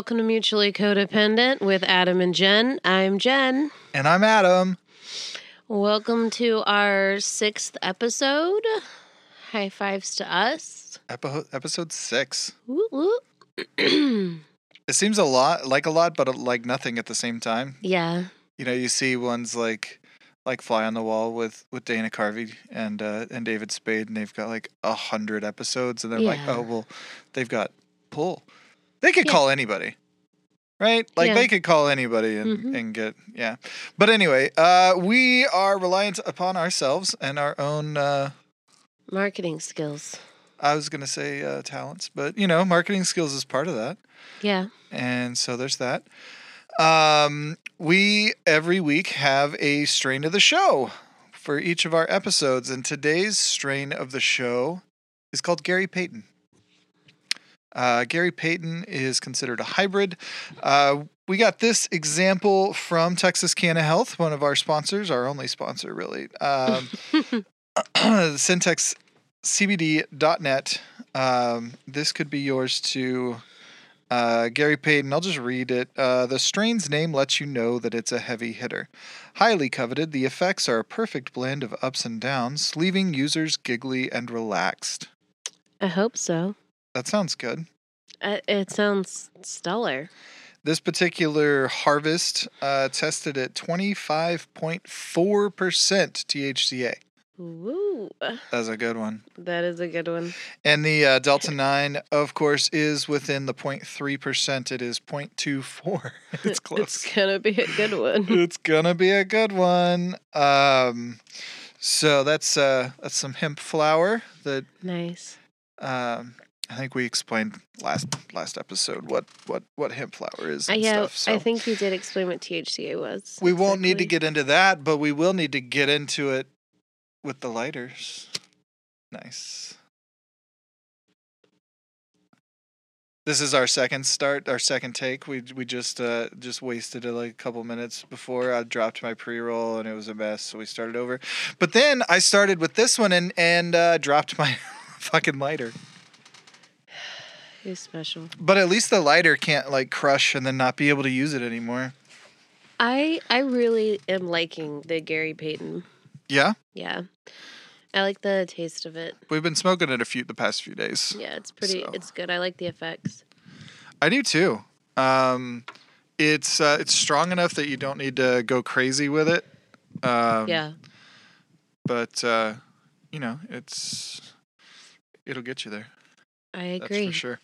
Welcome to Mutually Codependent with Adam and Jen. I'm Jen. And I'm Adam. Welcome to our sixth episode. High fives to us. Epi- episode six. Woo woo. It seems a lot, like a lot, but uh, like nothing at the same time. yeah. You know, you see ones like like Fly on the Wall with with Dana Carvey and uh, and David Spade, and they've got like a hundred episodes, and they're like, oh well, they've got pull. They could Yeah. call anybody, right? Like Yeah. they could call anybody and Mhm. and get yeah. But anyway, uh, we are reliant upon ourselves and our own. Uh, Marketing skills. I was gonna say uh, talents, but you know, marketing skills is part of that. Yeah. And so there's that. Um, we every week have a strain of the show for each of our episodes, and today's strain of the show is called Gary Payton. Uh, Gary Payton is considered a hybrid. Uh, we got this example from Texas Canna Health, one of our sponsors, our only sponsor, really. Um, syntexcbd.net. Um, this could be yours to Uh, Gary Payton, I'll just read it. Uh, the strain's name lets you know that it's a heavy hitter. Highly coveted, the effects are a perfect blend of ups and downs, leaving users giggly and relaxed. I hope so. That sounds good. Uh, it sounds stellar. This particular harvest uh, tested at 25.4% THCA. Woo. That's a good one. That is a good one. And the uh, Delta 9, of course, is within the 0.3%. It is 0.24. It's close. It's gonna be a good one. it's gonna be a good one. Um, so that's uh, that's some hemp flower that nice. um, I think we explained last last episode what what what hemp flower is. Uh, And yeah, stuff, so I think you did explain what THCA was. we won't need to get into that, but we will need to get into it with the lighters. Nice. This is our second start, our second take. We we just uh just wasted it like a couple minutes before I dropped my pre-roll and it was a mess, so we started over. But then I started with this one and and uh, dropped my fucking lighter. He's special. But at least the lighter can't like crush and then not be able to use it anymore. I I really am liking the Gary Payton. Yeah, Yeah. I like the taste of it. we've been smoking it a few the past few days. Yeah, it's pretty So. it's good. I like the effects. I do too. Um, it's uh, it's strong enough that you don't need to go crazy with it. Um, yeah. But uh, you know, it's it'll get you there. I agree. That's for sure.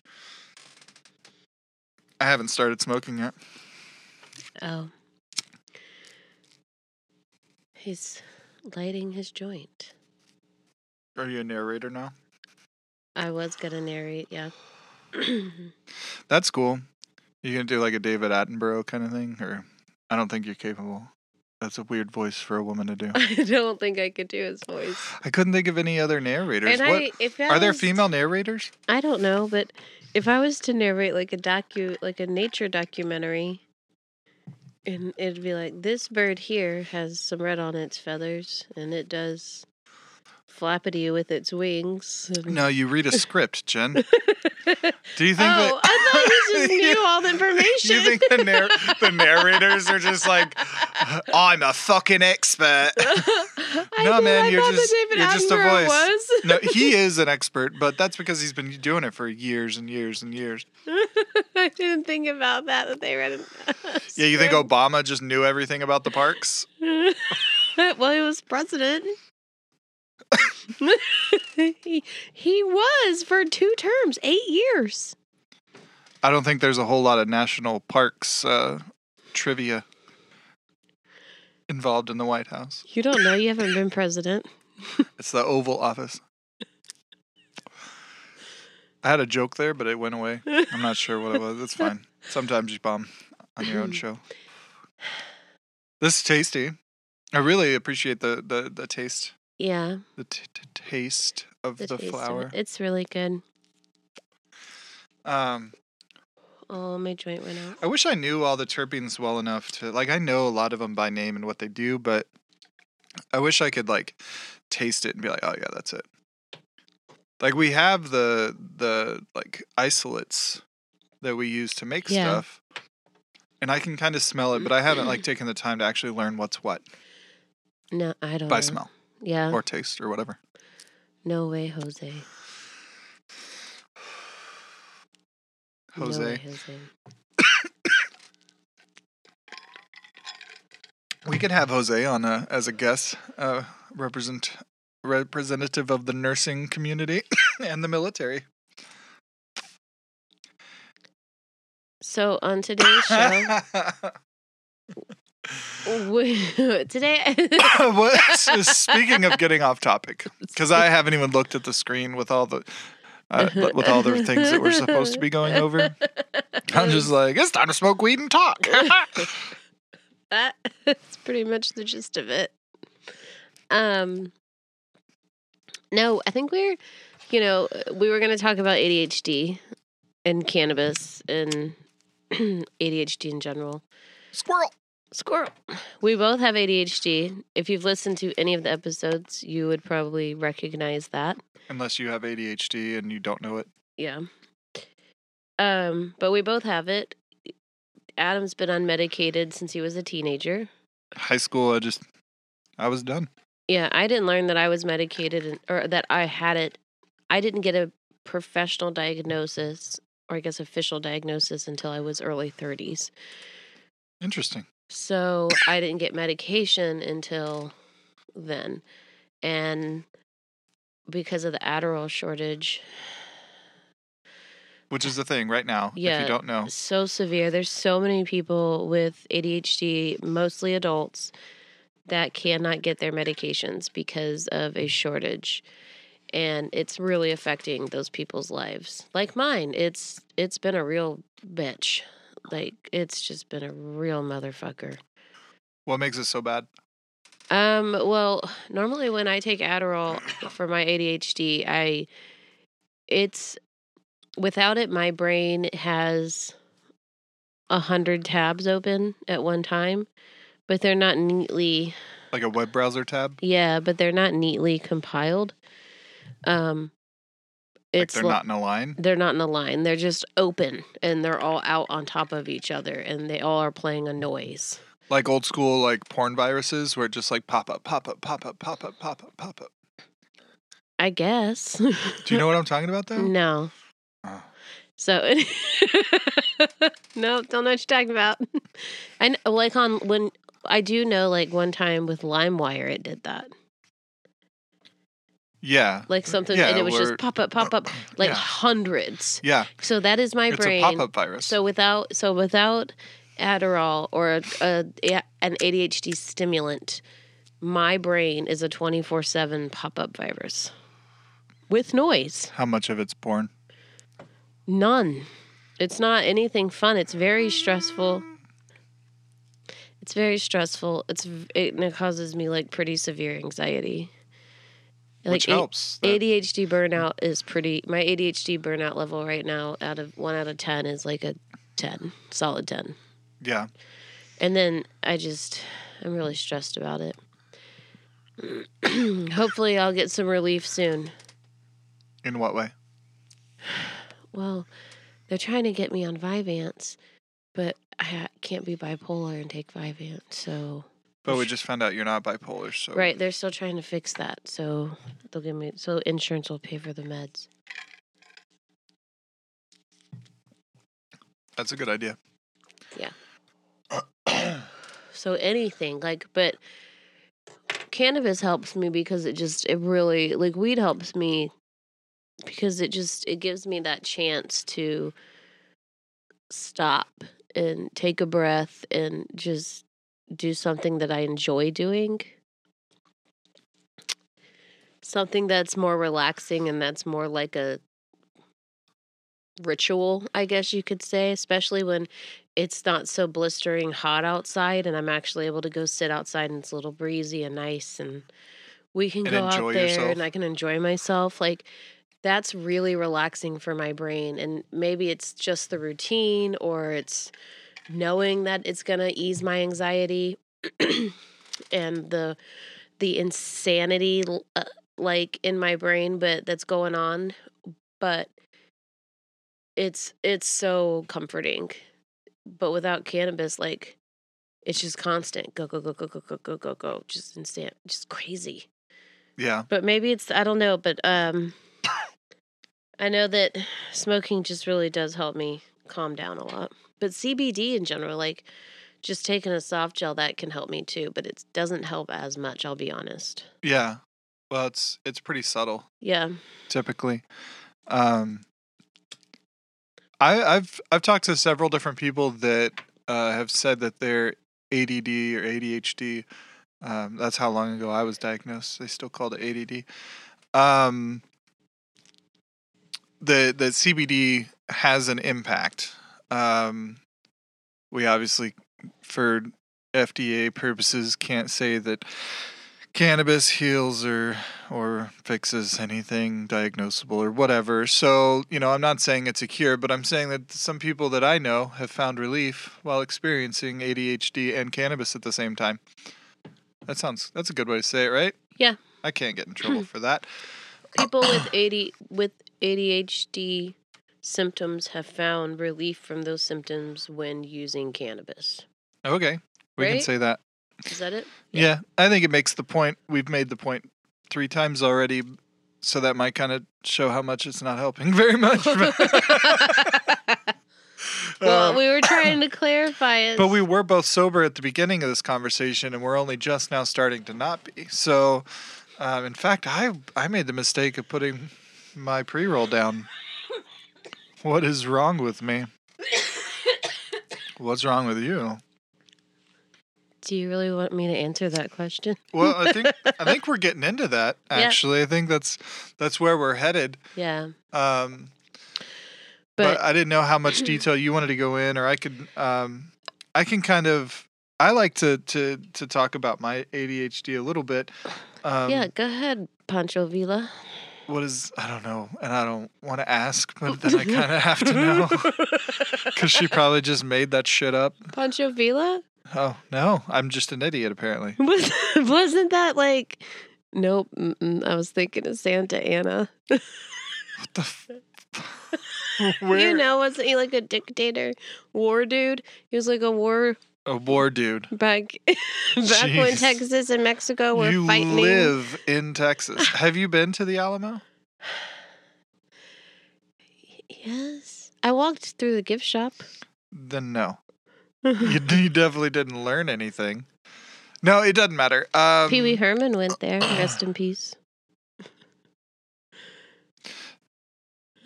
I haven't started smoking yet. Oh. He's lighting his joint. Are you a narrator now? I was gonna narrate, yeah. That's cool. You gonna do like a David Attenborough kind of thing, or I don't think you're capable. That's a weird voice for a woman to do. I don't think I could do his voice. I couldn't think of any other narrators. And what I if I are there was- female narrators? I don't know, but if I was to narrate like a docu like a nature documentary and it'd be like this bird here has some red on its feathers and it does flappity with its wings. and- No, you read a script, Jen. Do you think oh, that? oh, I thought you just knew all the information. You think the, narr- the narrators are just like, I'm a fucking expert. I No, man, I you're just- that David you're just a voice. Was. No, he is an expert, but that's because he's been doing it for years and years and years. I didn't think about that. That they read it. Yeah, you think Obama just knew everything about the parks? well, he was president. He, he was for two terms, eight years. I don't think there's a whole lot of national parks uh, trivia involved in the White House. You don't know. You haven't been president. It's the Oval Office. I had a joke there, but it went away. I'm not sure what it was. It's fine. Sometimes you bomb on your own show. This is tasty. I really appreciate the the, the taste, Yeah, the t- t- taste of the, the, taste of it. flower. It's really good. Um, Oh, my joint went out. I wish I knew all the terpenes well enough to like. I know a lot of them by name and what they do, but I wish I could like taste it and be like, oh yeah, that's it. Like we have the the like isolates that we use to make Yeah. stuff. And I can kind of smell it, but I haven't like taken the time to actually learn what's what No, I don't by know. smell Yeah. or taste or whatever. no way, Jose. No Jose. way, Jose. We could have Jose on uh, as a guest, uh, represent representative of the nursing community and the military. So on today's show, today, what, speaking of getting off topic, because I haven't even looked at the screen with all the uh, with all the things that we're supposed to be going over. I'm just like, it's time to smoke weed and talk. that's pretty much the gist of it. Um, no, I think we're, you know, we were going to talk about ADHD and cannabis and ADHD in general. Squirrel. Squirrel. We both have ADHD. If you've listened to any of the episodes, you would probably recognize that. Unless you have ADHD and you don't know it. Yeah. Um, but we both have it. Adam's been unmedicated since he was a teenager. High school, I just, I was done. Yeah, I didn't learn that I was medicated and, or that I had it. I didn't get a professional diagnosis or I guess official diagnosis until I was early 30s. Interesting. So I didn't get medication until then. And because of the Adderall shortage, Which is uh, the thing right now. If Yeah. you don't know, so severe. There's so many people with ADHD, mostly adults, that cannot get their medications because of a shortage. And it's really affecting those people's lives. Like mine. It's it's been a real bitch. Like it's just been a real motherfucker. what makes it so bad? Um, well, normally when I take Adderall for my ADHD, I it's without it my brain has a hundred tabs open at one time, but they're not neatly Like a web browser tab? yeah, but they're not neatly compiled. Um Like it's they're li- not in a line? they're not in a line. They're just open and they're all out on top of each other and they all are playing a noise. Like old school, like porn viruses where it just like pop up, pop up, pop up, pop up, pop up, pop up. I guess. Do you know what I'm talking about though? No. Oh. So, no, don't know what you're talking about. I know, like on when I do know, like one time with LimeWire, it did that. Yeah. Like something, Yeah, and it was just pop up, pop up, like Yeah. hundreds. Yeah. So that is my it's brain. a pop up virus. So without, so without Adderall or a, a, an ADHD stimulant, my brain is a twenty four seven pop up virus with noise. How much of it's porn? None. It's not anything fun. It's very stressful. It's very stressful. It's it, and it causes me like pretty severe anxiety. Which helps. that- ADHD burnout is pretty. My ADHD burnout level right now, out of one out of ten, is like a ten, solid ten. yeah. And then I just, I'm really stressed about it. Hopefully, I'll get some relief soon. In what way? Well, they're trying to get me on Vyvanse, but I can't be bipolar and take Vyvanse. So, But we just found out you're not bipolar, so right, they're still trying to fix that. So they'll give me. So insurance will pay for the meds. that's a good idea. Yeah. so anything like, but cannabis helps me because it just it really like weed helps me because it just it gives me that chance to stop and take a breath and just do something that I enjoy doing. Something that's more relaxing and that's more like a ritual, I guess you could say, especially when it's not so blistering hot outside and I'm actually able to go sit outside and it's a little breezy and nice and we can And go out there yourself. and I can enjoy myself. Like that's really relaxing for my brain. And maybe it's just the routine or it's knowing that it's going to ease my anxiety and the the insanity uh, like in my brain but that's going on but it's it's so comforting. But without cannabis, like it's just constant go go go go go go go go go, just instant, just crazy. Yeah. But maybe it's I don't know, but um I know that smoking just really does help me calm down a lot. But CBD in general, like just taking a soft gel that can help me too, but it doesn't help as much, I'll be honest. Yeah. Well, it's it's pretty subtle Yeah. typically. Um I I've I've talked to several different people that uh, have said that they're ADD or ADHD. Um, that's how long ago I was diagnosed. They still called it ADD. Um, the the CBD has an impact. Um, we obviously, for FDA purposes, can't say that cannabis heals or or fixes anything diagnosable or whatever. So, you know, I'm not saying it's a cure, but I'm saying that some people that I know have found relief while experiencing ADHD and cannabis at the same time. That sounds that's a good way to say it, right? Yeah. I can't get in trouble for that. People with AD with ADHD symptoms have found relief from those symptoms when using cannabis. Okay. We can say that. Is that it? Yeah. I think it makes the point. We've made the point three times already, so that might kind of show how much it's not helping very much. well, Um, we were trying to clarify it. But we were both sober at the beginning of this conversation, and we're only just now starting to not be. So, um, in fact, I I made the mistake of putting my pre roll down. What is wrong with me? What's wrong with you? Do you really want me to answer that question? Well, I think I think we're getting into that. Yeah. Actually, I think that's that's where we're headed. Yeah. Um, but, But, I didn't know how much detail you wanted to go in, or I could. Um, I can kind of. I like to to to talk about my ADHD a little bit. Um, yeah, go ahead, Pancho Villa. What is? I don't know, and I don't want to ask, but then I kind of have to know because she probably just made that shit up. Pancho Villa? Oh no, I'm just an idiot apparently. Was, wasn't that like. Nope. Mm-mm, I was thinking of Santa Anna. What the? F- Where? You know, wasn't he like a dictator, war dude? He was like a war a war dude. back back when Texas and Mexico were You fighting. live in Texas. Have you been to the Alamo? Yes, I walked through the gift shop. Then no. You, you definitely didn't learn anything. No, it doesn't matter. Um, Pee Wee Herman went there. Rest in peace.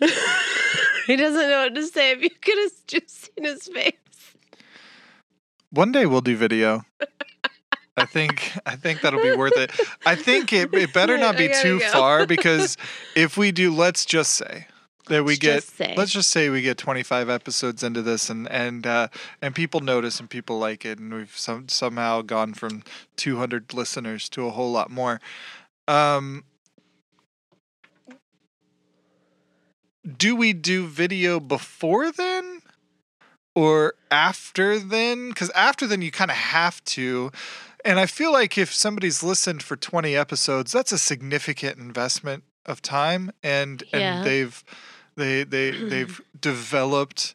he doesn't know what to say. If you could have just seen his face. One day we'll do video. I think I think that'll be worth it. I think it, it better not be too go. far because if we do, let's just say that we Let's get just let's just say we get 25 episodes into this and and uh, and people notice and people like it and we've some, somehow gone from 200 listeners to a whole lot more. Um, do we do video before then? Or after then? Because after then you kind of have to. And i feel like if somebody's listened for 20 episodes that's a significant investment of time and Yeah. and they've they they they've developed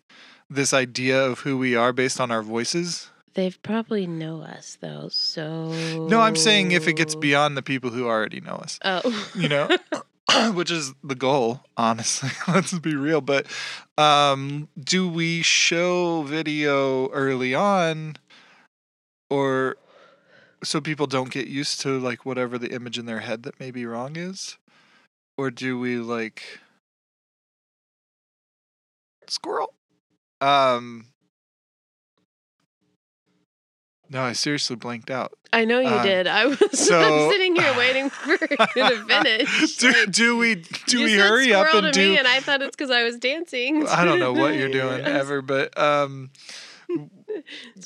this idea of who we are based on our voices. They've probably know us though, so no i'm saying if it gets beyond the people who already know us Oh, you know which is the goal honestly let's be real but um do we show video early on or so people don't get used to like whatever the image in their head that may be wrong is? Or do we like squirrel? Um no i seriously blanked out I know you Uh, did. I was so- sitting here waiting for you to finish. do, Like, do we do you we said hurry up and to do me, and I thought it's because I was dancing. I don't know what you're doing ever, but um, you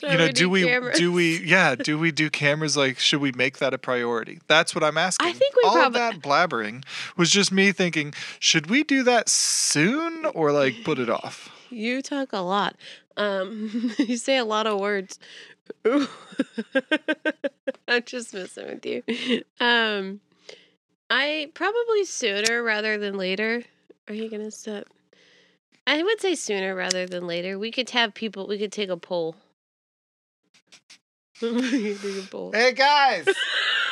know, we do we cameras. do we yeah, do we do cameras like should we make that a priority? That's what I'm asking. I think we All of that blabbering was just me thinking, should we do that soon or like put it off? You talk a lot. Um, you say a lot of words. I'm just messing with you. Um, I probably sooner rather than later. Are you gonna stop? I would say sooner rather than later. We could have people. We could take a poll. take a poll. Hey guys,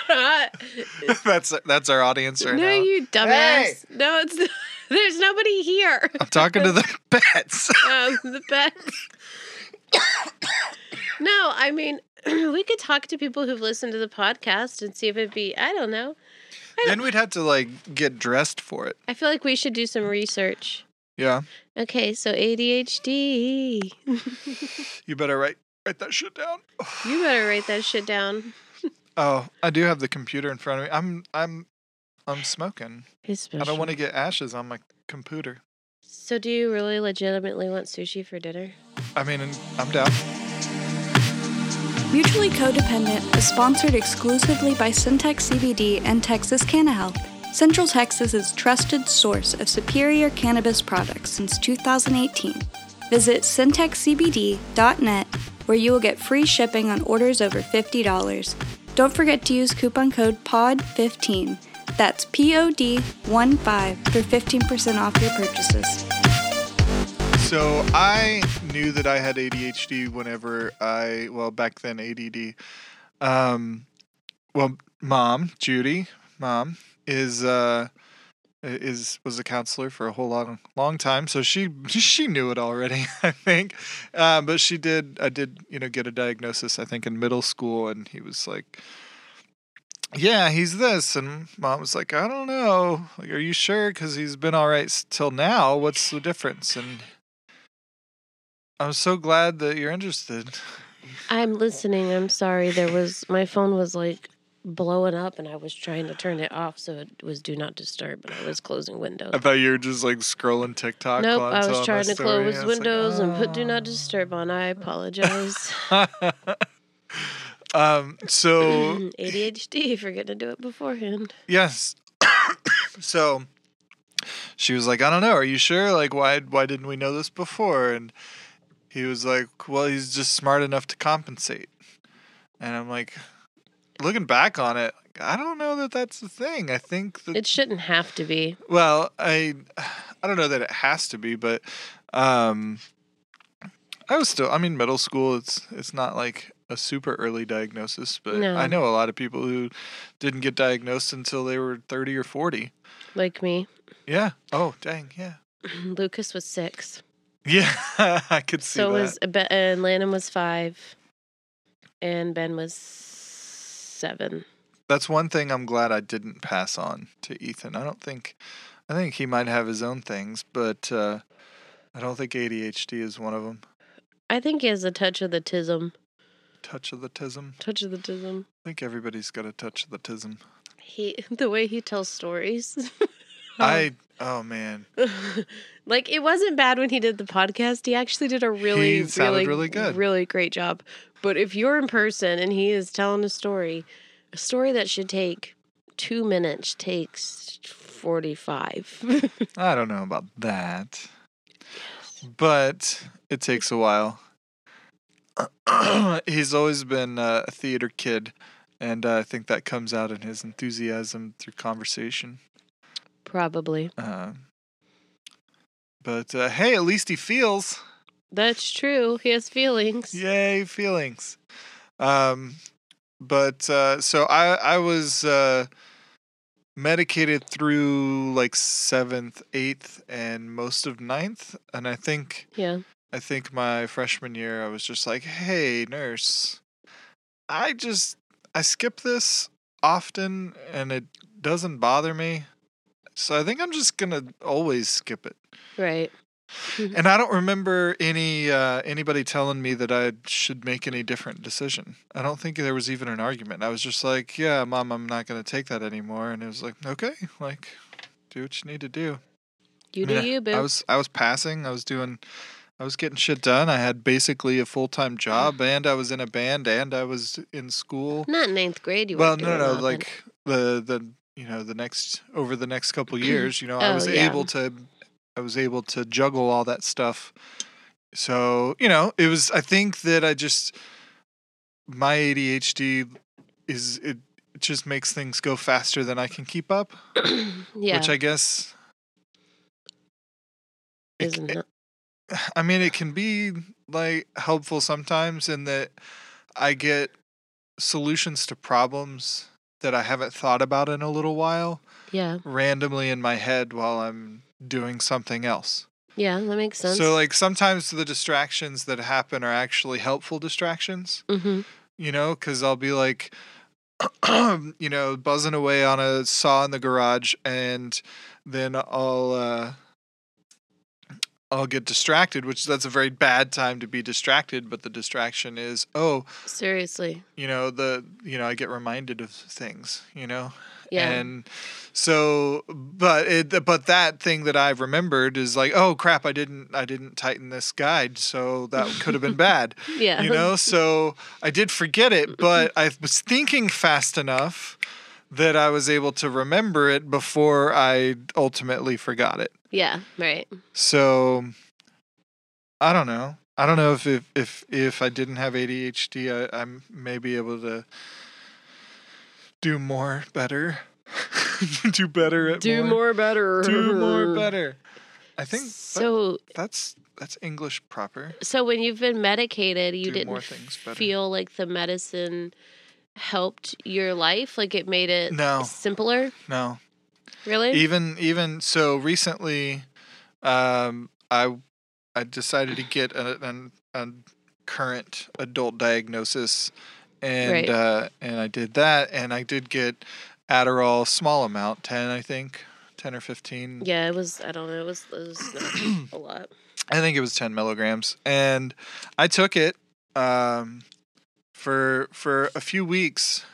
that's that's our audience right no, now. No, you dumbass. No, it's there's nobody here. I'm talking to the pets. um, the pets. No, I mean we could talk to people who've listened to the podcast and see if it'd be. I don't know. then we'd have to like get dressed for it. I feel like we should do some research. Yeah, Okay, so ADHD. you better write write that shit down. You better write that shit down. Oh, I do have the computer in front of me. I'm I'm I'm smoking. It's I don't want to get ashes on my computer. So, do you really legitimately want sushi for dinner? I mean, I'm down. Mutually Codependent is sponsored exclusively by Syntex CBD and Texas Canna Health. Central Texas's trusted source of superior cannabis products since 2018. Visit syntexcbd.net where you will get free shipping on orders over $50. Don't forget to use coupon code POD15. That's P O D 1 5 for 15% off your purchases. So I knew that I had ADHD whenever I well back then ADD. Um, well, mom Judy, mom is uh is was a counselor for a whole long long time, so she she knew it already. I think, um, but she did. I did you know get a diagnosis. I think in middle school, and he was like. Yeah, he's this, and mom was like, "I don't know. Like, are you sure? Because he's been all right till now. What's the difference?" And I'm so glad that you're interested. I'm listening. I'm sorry. There was my phone was like blowing up, and I was trying to turn it off so it was do not disturb, and I was closing windows. I thought you were just like scrolling TikTok. Nope, I was trying to story. close was like, windows and put do not "Oh." disturb on. I apologize. um. So ADHD, forget to do it beforehand. yes. so she was like, I don't know. Are you sure? Like, why? Why didn't we know this before? And he was like, Well, he's just smart enough to compensate. And I'm like, looking back on it, I don't know that that's the thing. I think that It shouldn't have to be. Well, I I don't know that it has to be, but um I was still I mean middle school it's it's not like a super early diagnosis, but No. I know a lot of people who didn't get diagnosed until they were 30 or 40. Like me. Yeah. Oh, dang. Yeah. Lucas was six. Yeah, I could see So that. was ben, and Landon was five, and Ben was seven. That's one thing I'm glad I didn't pass on to Ethan. I don't think I think he might have his own things, but uh I don't think ADHD is one of them. I think he has a touch of the tism. Touch of the tism. Touch of the tism. I think everybody's got a touch of the tism. He the way he tells stories. I oh man, like it wasn't bad when he did the podcast. He actually did a really, really, really good. really great job. But if you're in person and he is telling a story, a story that should take two minutes takes forty-five. I don't know about that, but it takes a while. He's always been uh, a theater kid, and uh, I think that comes out in his enthusiasm through conversation. Probably. Um, but uh, hey, at least he feels. That's true. He has feelings. Yay, feelings. Um, but uh, so I I was uh, medicated through like seventh, eighth, and most of ninth, and I think Yeah. I think my freshman year I was just like, hey, nurse, I just I skip this often, and it doesn't bother me. So I think I'm just gonna always skip it. Right. And I don't remember any uh, anybody telling me that I should make any different decision. I don't think there was even an argument. I was just like, "Yeah, mom, I'm not going to take that anymore." And it was like, "Okay, like, do what you need to do." You do you, boo. I was I was passing. I was doing. I was getting shit done. I had basically a full time job, and I was in a band, and I was in school. Not ninth grade. You Well, no, no, no. Like the the you know the next over the next couple years, you know, I Oh, was yeah. able to I was able to juggle all that stuff. So you know, it was. I think that I just my ADHD is it. It just makes things go faster than I can keep up, yeah. which I guess it, isn't it? I mean, it can be like helpful sometimes in that I get solutions to problems that I haven't thought about in a little while Yeah. randomly in my head while I'm doing something else. Yeah, that makes sense. So, like, sometimes the distractions that happen are actually helpful distractions, mm-hmm. you know, because I'll be like, you know, buzzing away on a saw in the garage, and then I'll, uh, I'll get distracted, which that's a very bad time to be distracted. But the distraction is, oh, Seriously. you know, the, you know, I get reminded of things, you know, Yeah. and so, but it, but that thing that I've remembered is like, oh crap, I didn't, I didn't tighten this guide, so that could have been bad, yeah. you know. So I did forget it, but I was thinking fast enough that I was able to remember it before I ultimately forgot it. Yeah. Right. So I don't know. I don't know if if if, if I didn't have ADHD, I, I may be able to do more better. do better at Do more. more better. Do more better. I think that- So that's that's English proper. so when you've been medicated, you Do didn't feel like the medicine helped your life, like it made it No. simpler. No. Really? Even even so recently um I I decided to get a, an a current adult diagnosis and Right. uh and I did that and I did get Adderall small amount 10 I think 10 or 15 yeah, it was. I don't know. It was, it was a lot. I think it was 10 milligrams and I took it um for for a few weeks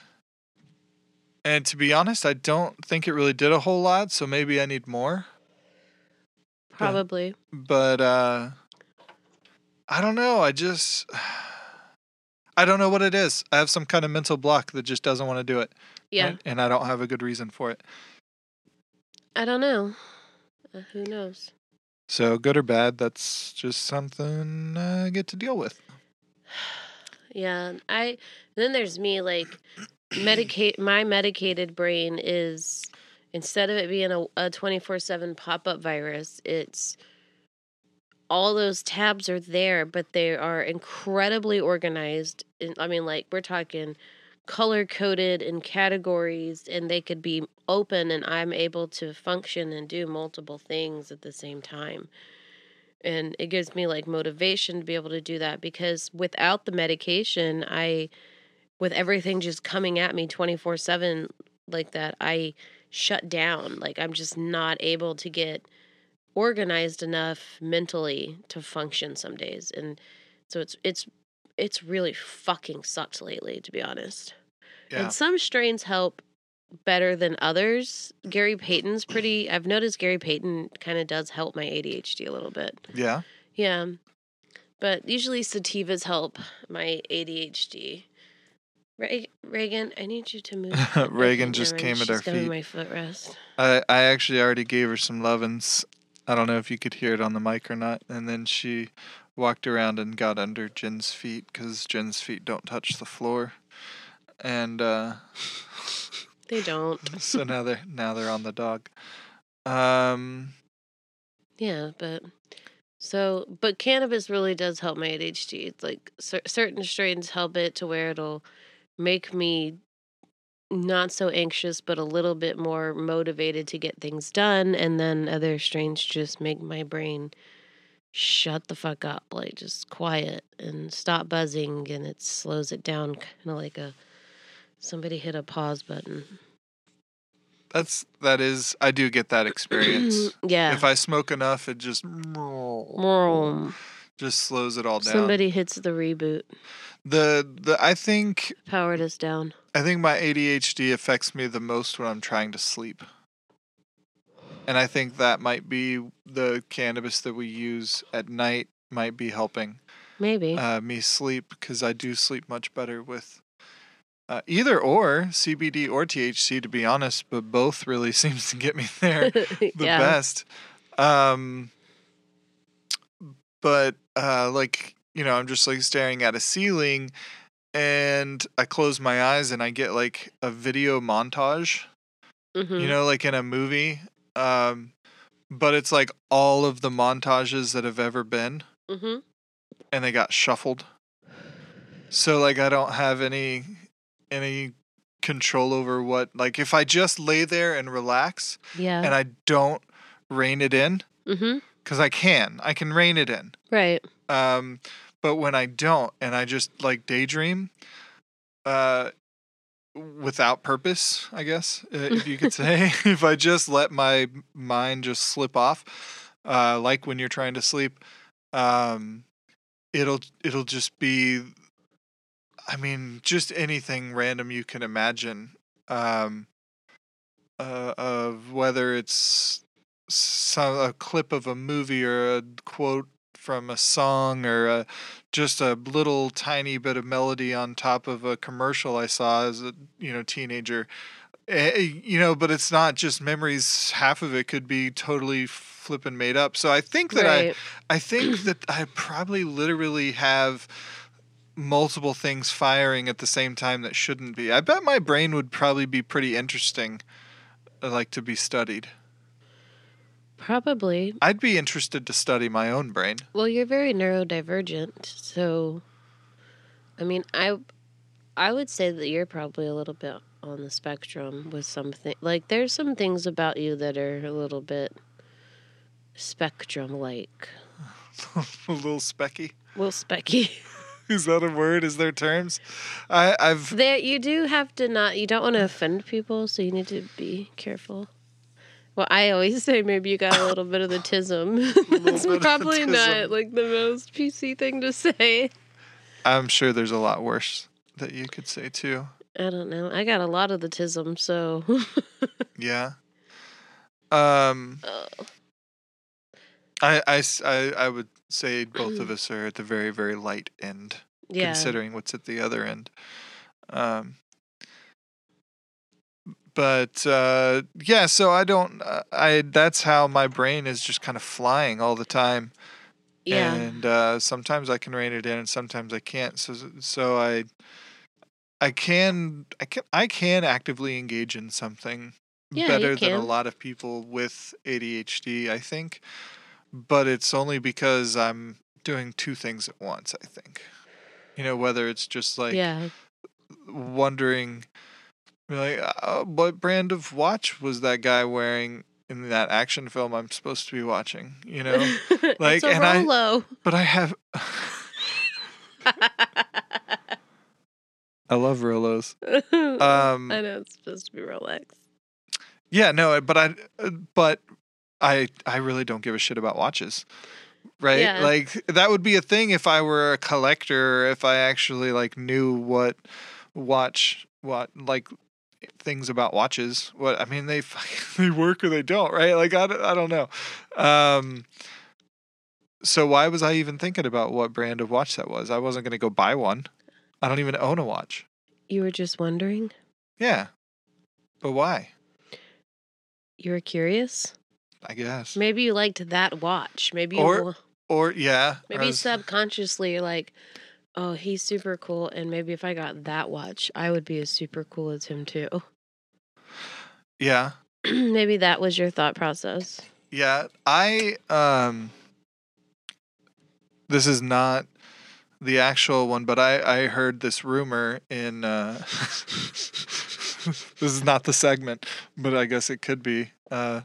and to be honest I don't think it really did a whole lot so maybe I need more Probably. but uh I don't know. I just I don't know what it is. I have some kind of mental block that just doesn't want to do it. Yeah. And, and I don't have a good reason for it. I don't know. Uh, who knows? So good or bad, that's just something I get to deal with. Yeah, I then there's me like medicate my medicated brain is instead of it being a, a 24/7 pop-up virus, it's all those tabs are there, but they are incredibly organized. I mean like we're talking color coded in categories and they could be open and I'm able to function and do multiple things at the same time and it gives me like motivation to be able to do that because without the medication i with everything just coming at me 24/7 like that i shut down like i'm just not able to get organized enough mentally to function some days and so it's it's it's really fucking sucked lately to be honest Yeah. and some strains help better than others gary payton's pretty i've noticed gary payton kind of does help my adhd a little bit Yeah. yeah. But usually sativas help my ADHD. Re- Reagan, I need you to move. Reagan just came at our feet. my footrest. I, I actually already gave her some lovin's. I don't know if you could hear it on the mic or not. And then she walked around and got under Jen's feet because Jen's feet don't touch the floor. And uh, They don't. so now they're now they're on the dog. Um, Yeah, but so, but cannabis really does help my ADHD. It's like cer- certain strains help it to where it'll make me not so anxious, but a little bit more motivated to get things done. And then other strains just make my brain shut the fuck up, like just quiet and stop buzzing. And it slows it down, kind of like a somebody hit a pause button. that's that is. I do get that experience. yeah. If I smoke enough, it just just slows it all down. Somebody hits the reboot. The the I think Powered us down. I think my ADHD affects me the most when I'm trying to sleep. And I think that might be the cannabis that we use at night might be helping Maybe. uh, me sleep because I do sleep much better with uh, either or CBD or THC to be honest, but both really seems to get me there the yeah. best. Um, but uh, like you know, I'm just like staring at a ceiling, and I close my eyes and I get like a video montage. Mhm. You know, like in a movie. Um, but it's like all of the montages that have ever been Mm-hmm. and they got shuffled. So like I don't have any any control over what like if I just lay there and relax Yeah. and I don't rein it in mm-hmm. cuz I can. I can rein it in. Right. Um but when I don't and I just like daydream uh without purpose, I guess, uh, if you could say, if I just let my mind just slip off uh like when you're trying to sleep um it'll it'll just be I mean, just anything random you can imagine. Um, uh, of whether it's some a clip of a movie or a quote from a song or a, just a little tiny bit of melody on top of a commercial I saw as a you know teenager. You know, but it's not just memories. Half of it could be totally flipping made up. So I think that I right. I think that I probably literally have multiple things firing at the same time that shouldn't be. I bet my brain would probably be pretty interesting, uh, like to be studied. Probably. I'd be interested to study my own brain. Well, you're very neurodivergent, so I mean, I I would say that you're probably a little bit on the spectrum with something. Like there's some things about you that are a little bit spectrum like. a little specky. Well, specky. Is that a word? Is there terms? I, I've there you do have to not you don't want to offend people, so you need to be careful. Well, I always say maybe you got a little bit of the tism. That's bit of the probably not like the most PC thing to say. I'm sure there's a lot worse that you could say too. I don't know. I got a lot of the tism, so Yeah. Um. Oh. I, I I- I would say both of us are at the very very light end. yeah. considering what's at the other end. Um, but uh, yeah, so I don't. Uh, I that's how my brain is just kind of flying all the time, Yeah. and uh, sometimes I can rein it in, and sometimes I can't. So so I. I can I can I can actively engage in something Yeah, better than a lot of people with ADHD, I think. But it's only because I'm doing two things at once, I think. You know, whether it's just like yeah. wondering like uh, what brand of watch was that guy wearing in that action film I'm supposed to be watching, you know? like, and I- but I have I love Rolos. Um I know it's supposed to be Rolex. Yeah, no, but I, uh, but I, I really don't give a shit about watches, right? Yeah. Like that would be a thing if I were a collector, if I actually like knew what watch, what like things about watches. What I mean, they they work or they don't, right? Like I, don't- I don't know. Um, so why was I even thinking about what brand of watch that was? I wasn't gonna go buy one. I don't even own a watch. You were just wondering? Yeah, but why? You were curious? I guess. Maybe you liked that watch. Maybe Or- wa- Or yeah, maybe was- subconsciously like, oh, he's super cool, and maybe if I got that watch, I would be as super cool as him too. yeah, maybe that was your thought process. yeah. I um, this is not the actual one, but I I heard this rumor in uh, this is not the segment, but I guess it could be. Uh,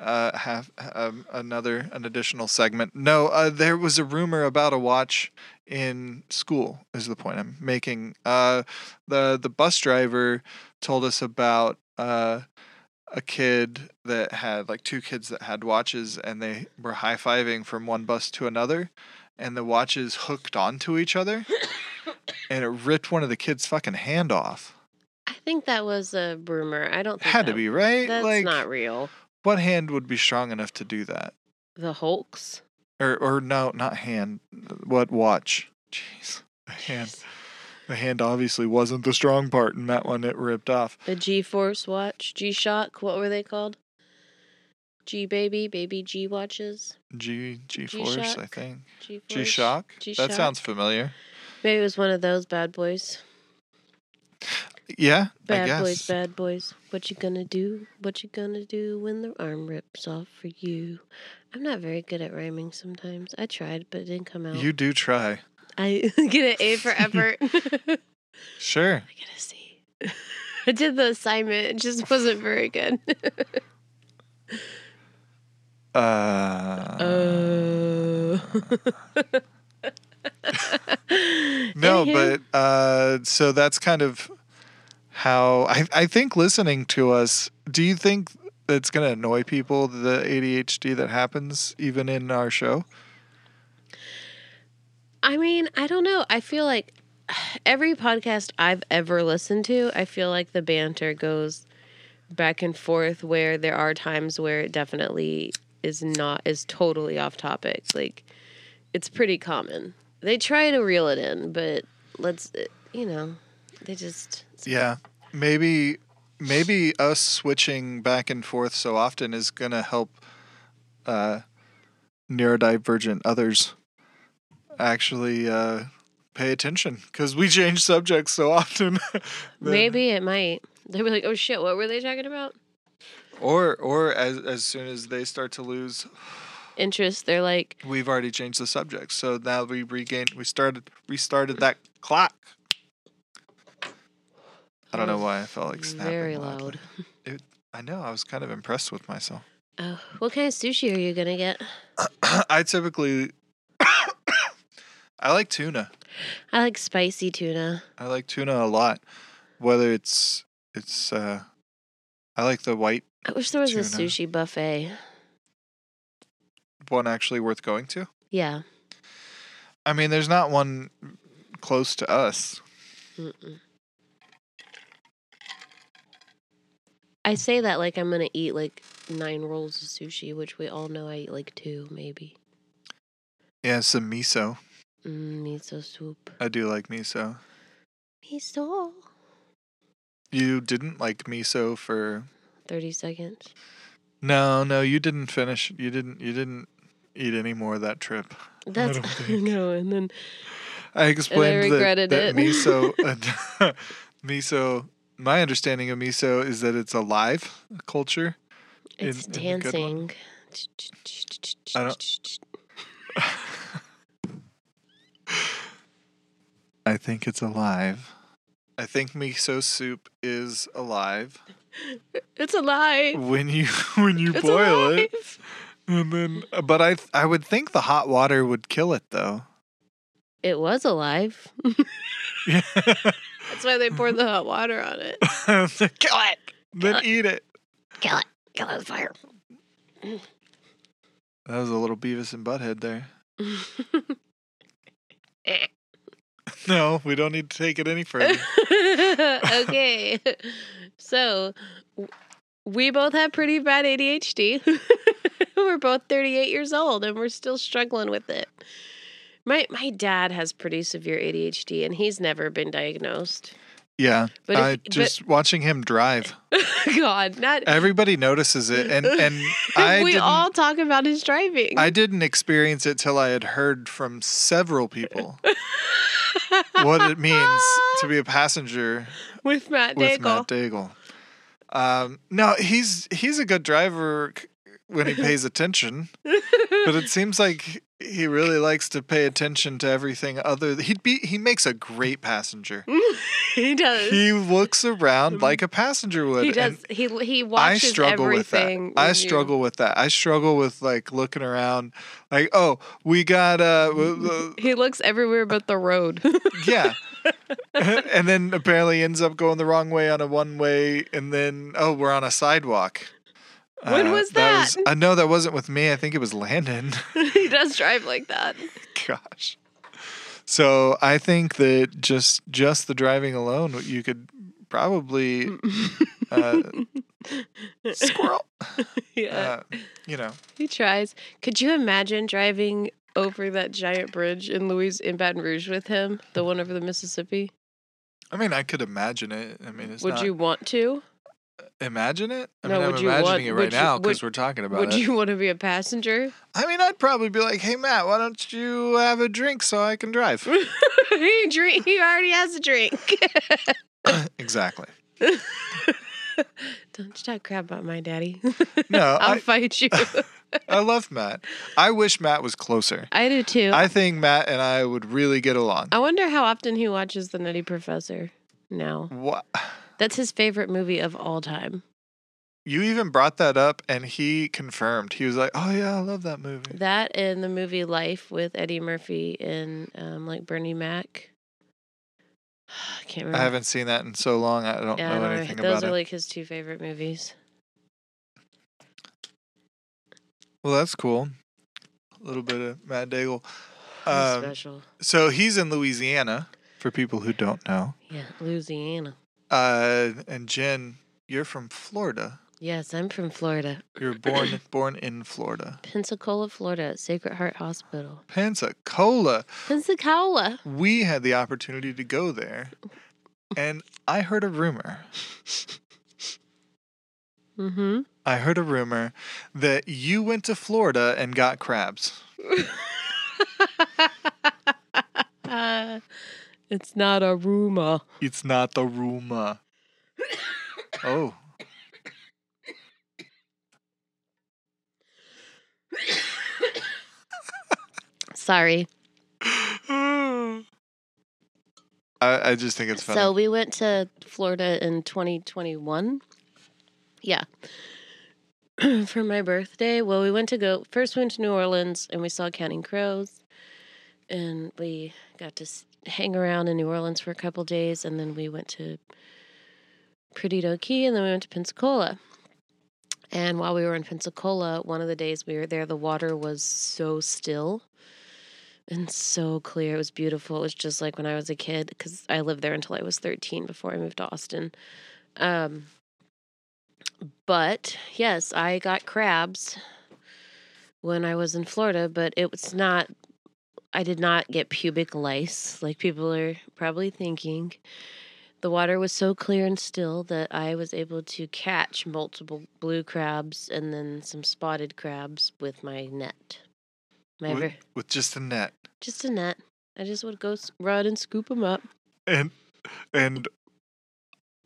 uh, have um, another an additional segment. No, uh, there was a rumor about a watch in school. Is the point I'm making? Uh, the the bus driver told us about uh, a kid that had like two kids that had watches, and they were high fiving from one bus to another, and the watches hooked onto each other, and it ripped one of the kids' fucking hand off. I think that was a rumor. I don't think Had to be right. That's like, not real. what hand would be strong enough to do that? The Hulks. Or or no, not hand. What watch? Jeez, the hand. The hand obviously wasn't the strong part in that one. It ripped off. The G Force watch, G Shock. What were they called? G Baby, Baby G watches, G G force, I G-Shock? think. G Force. G shock. That sounds familiar. Maybe it was one of those bad boys. Yeah, I Bad boys, bad boys. What you gonna do? What you gonna do when the arm rips off for you? I'm not very good at rhyming sometimes. I tried, but it didn't come out. You do try. I get an A for effort. Sure. I get a C. I did the assignment. It just wasn't very good. Uh, Oh. no, Anywho. but uh, so that's kind of how I, I think listening to us. Do you think it's going to annoy people the ADHD that happens even in our show? I mean, I don't know. I feel like every podcast I've ever listened to, I feel like the banter goes back and forth where there are times where it definitely is not is totally off topic. Like it's pretty common. They try to reel it in, but let's you know, they just Yeah, maybe maybe us switching back and forth so often is going to help uh, neurodivergent others actually uh, pay attention because we change subjects so often. that- maybe it might. They were like, "Oh shit, what were they talking about?" or or as as soon as they start to lose, Interest. They're like, we've already changed the subject. So now we regained. We started restarted that clock. I don't know why I felt like snapping. very loud. I know. I was kind of impressed with myself. Oh, what kind of sushi are you gonna get? I typically I like tuna. I like spicy tuna. I like tuna a lot. Whether it's it's uh I like the white I wish there was a sushi buffet. one actually worth going to. Yeah. I mean, there's not one close to us. Mm-mm. I say that like I'm gonna eat like nine rolls of sushi, which we all know I eat like two, maybe. Yeah, some miso. Mm, miso soup. I do like miso. Miso. You didn't like miso for Thirty seconds. No, no, you didn't finish. You didn't you didn't eat any more of that trip. That's don't no, and then I explained that, regretted that it. miso miso my understanding of miso is that it's a live culture. it's in the good one. dancing. I don't- I think it's alive. I think miso soup is alive It's alive. when you when you It's boil it, and then. But I I would think the hot water would kill it though. It was alive. Yeah. That's why they poured the hot water on it. kill it. Then it. eat it. Kill it. Kill it with fire. That was a little Beavis and Butthead there. No, we don't need to take it any further. okay. So w- we both have pretty bad ADHD. we're both 38 years old and we're still struggling with it. My my dad has pretty severe ADHD and he's never been diagnosed. Yeah, But if, I just watching him drive. God, not Everybody notices it, and and I we all talk about his driving. I didn't experience it till I had heard from several people what it means to be a passenger with Matt with Daigle. Matt Daigle. Um, no, he's he's a good driver when he pays attention, but it seems like he really likes to pay attention to everything other. He'd be he makes a great passenger. he does. He looks around like a passenger would. He does. He he watches I struggle with that. I you. struggle with that. I struggle with like looking around, like, oh, we got uh, w- He looks everywhere but the road. yeah, and then apparently ends up going the wrong way on a one way, and then oh, we're on a sidewalk. When was was that? I know that wasn't with me. I think it was Landon. he does drive like that. Gosh. So I think that just just the driving alone, you could probably uh, squirrel. yeah, Uh, you know, he tries. Could you imagine driving over that giant bridge in Louis in Baton Rouge with him, the one over the Mississippi? I mean, I could imagine it. I mean, it's would not, you want to? Imagine it? I No, mean, I'm would imagining want- it right you- now because we're talking about Would it. you want to be a passenger? I mean, I'd probably be like, "Hey, Matt, why don't you have a drink so I can drive?" he drink. He already has a drink. exactly. Don't you talk crap about my daddy. No, I'll I, fight you. I love Matt. I wish Matt was closer. I do too. I think Matt and I would really get along. I wonder how often he watches The Nutty Professor now. What? That's his favorite movie of all time. You even brought that up, and he confirmed. He was like, "Oh yeah, I love that movie." That and the movie Life with Eddie Murphy and um, like Bernie Mac. I can't remember. I haven't seen that in so long. I don't yeah, I know don't know. anything Those about are it. like his two favorite movies. well, that's cool. A little bit of Matt Daigle. Um, special. so he's in Louisiana. For people who don't know, Yeah, Louisiana. Uh, and Jen, you're from Florida. Yes, I'm from Florida. You were born born in Florida. Pensacola, Florida, Sacred Heart Hospital. Pensacola. Pensacola. We had the opportunity to go there, and I heard a rumor. Mm-hmm. I heard a rumor that you went to Florida and got crabs. uh, it's not a rumor. It's not the rumor. Oh. Sorry. I, I just think it's funny. So we went to Florida in 2021. Yeah. For my birthday. Well, we went to go first we went to New Orleans and we saw Counting Crows. And we got to s- hang around in New Orleans for a couple days and then we went to Perdido Key and then we went to Pensacola. And while we were in Pensacola, one of the days we were there, the water was so still and so clear. It was beautiful. It was just like when I was a kid because I lived there until I was 13 before I moved to Austin. Um, but yes, I got crabs when I was in Florida, but it was not, I did not get pubic lice like people are probably thinking. The water was so clear and still that I was able to catch multiple blue crabs and then some spotted crabs with my net. My with, ver- with just a net. just a net. I just would go s- run and scoop them up. And and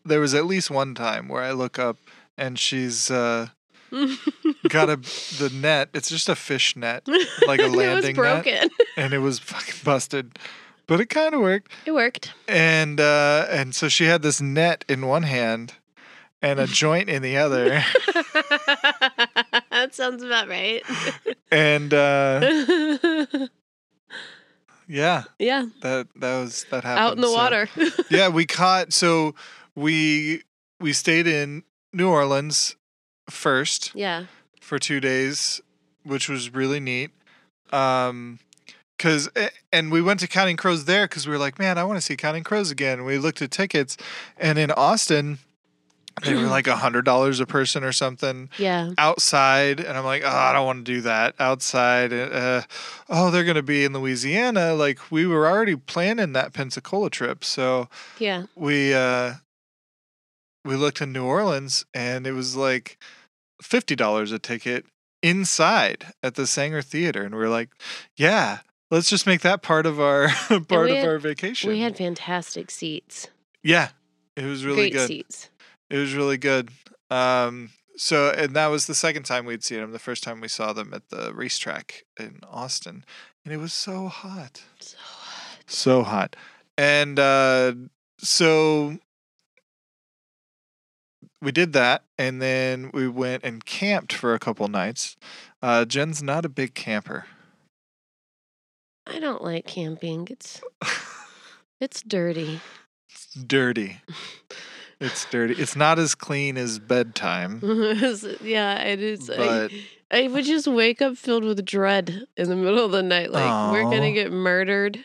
there was at least one time where I look up and she's uh got a the net. It's just a fish net Like a it was landing net? and it was fucking busted. But it kind of worked. It worked. And uh and so she had this net in one hand and a joint in the other. that sounds about right. And uh yeah, yeah, that that was that happened. out in the So- water. yeah, we caught so we we stayed in New Orleans first yeah. for 2 days, which was really neat. Um cuz and we went to Counting Crows there cuz we were like, "Man, I want to see Counting Crows again." We looked at tickets and in Austin they were like a hundred dollars a person or something Yeah. outside, and I'm like, oh, I don't want to do that outside. Uh, oh, they're gonna be in Louisiana. Like we were already planning that Pensacola trip, so Yeah. we uh, we looked in New Orleans, and it was like fifty dollars a ticket inside at the Saenger Theater, and we are like, yeah. Let's just make that part of our part of had- our vacation. We had fantastic seats. yeah, it was really Great good. seats. It was really good. Um, so, and that was the second time we'd seen them. The first time we saw them at the racetrack in Austin, and it was so hot, So hot. so hot. And uh, so we did that, and then we went and camped for a couple nights. Uh, Jen's not a big camper. I don't like camping. It's it's dirty. it's dirty. It's dirty. It's not as clean as bedtime, yeah, it is. but I, I would just wake up filled with dread in the middle of the night. Like we're gonna get murdered.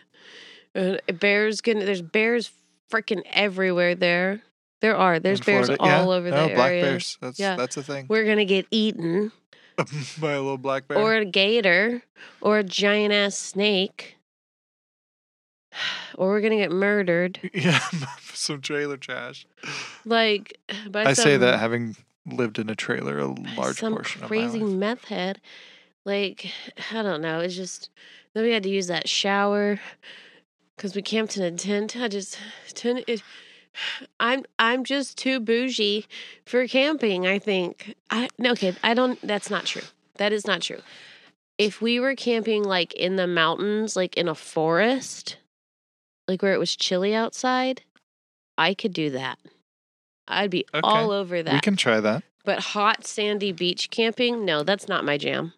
Bears gonna. There's bears freaking everywhere there. There are. There's in bears Florida- yeah, all over no, the black area. bears. That's Yeah. that's a thing. We're gonna get eaten, by a little black bear. or a gator, or a giant ass snake, or we're gonna get murdered. yeah, some trailer trash. Like by I say that having lived in a trailer a large some portion crazy of my life. meth head. Like I don't know. It's just then we had to use that shower because we camped in a tent. I just tent it I'm I'm just too bougie for camping, I think. I no kid, I don't that's not true. That is not true. If we were camping like in the mountains, like in a forest, like where it was chilly outside, I could do that. I'd be Okay. all over that. We can try that. but hot sandy beach camping, no, that's not my jam.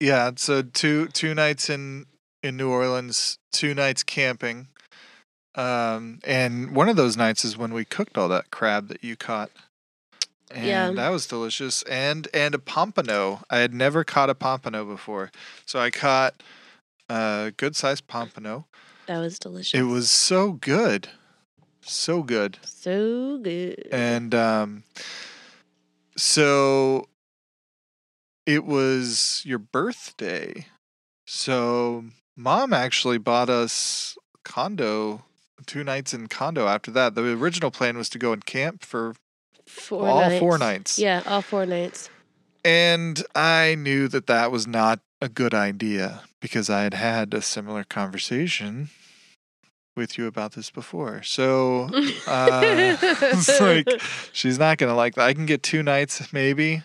Yeah, so two two nights in in New Orleans, two nights camping. Um and one of those nights is when we cooked all that crab that you caught. And Yeah. that was delicious. And and a pompano. I had never caught a pompano before. So I caught a good sized pompano. That was delicious. It was so good. So good. so good. And um, so it was your birthday. So mom actually bought us condo two nights in condo after that. The original plan was to go and camp for four all nights. four nights. Yeah, all four nights. And I knew that that was not a good idea because I had had a similar conversation with you about this before. So uh, it's like she's not gonna like that. I can get two nights maybe,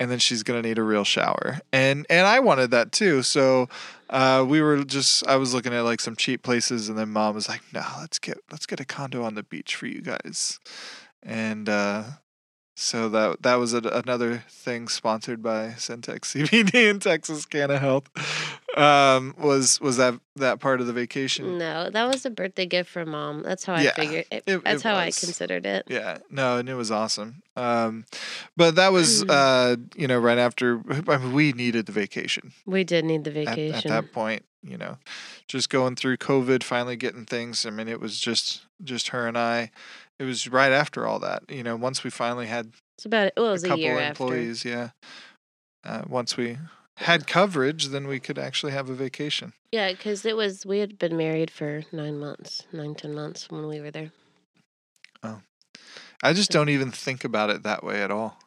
and then she's gonna need a real shower. And and I wanted that too. So uh, we were just I was looking at like some cheap places, and then mom was like, "No, let's get let's get a condo on the beach for you guys." And uh, so that that was a, another thing sponsored by Centex CBD and Texas Canna Health. Um, was was that that part of the vacation? no, that was a birthday gift from mom. That's how Yeah, I figured it. it- that's it how I considered it. Yeah, no, and it was awesome. Um, but that was, Mm. uh, you know, right after. I mean, we needed the vacation, We did need the at, vacation. at that point. You know, just going through COVID, finally getting things. I mean, it was just just her and I. It was right after all that. You know, once we finally had it's about well, it was a a, couple year employees, yeah. Uh, once we had coverage, then we could actually have a vacation. Yeah, because it was we had been married for nine months, nine ten months when we were there. Oh, I just don't even think about it that way at all.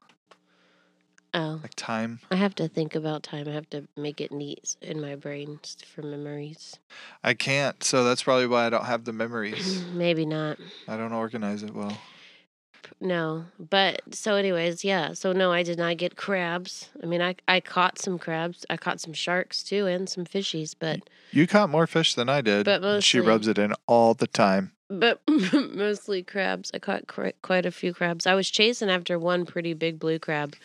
Oh, Like time. I have to think about time. I have to make it neat in my brain for memories. I can't, so that's probably why I don't have the memories. Maybe not. I don't organize it well. No, but so anyways, yeah. So no, I did not get crabs. I mean, I I caught some crabs. I caught some sharks too and some fishies, but You caught more fish than I did. But and she rubs it in all the time. but mostly crabs. I caught quite quite a few crabs. I was chasing after one pretty big blue crab.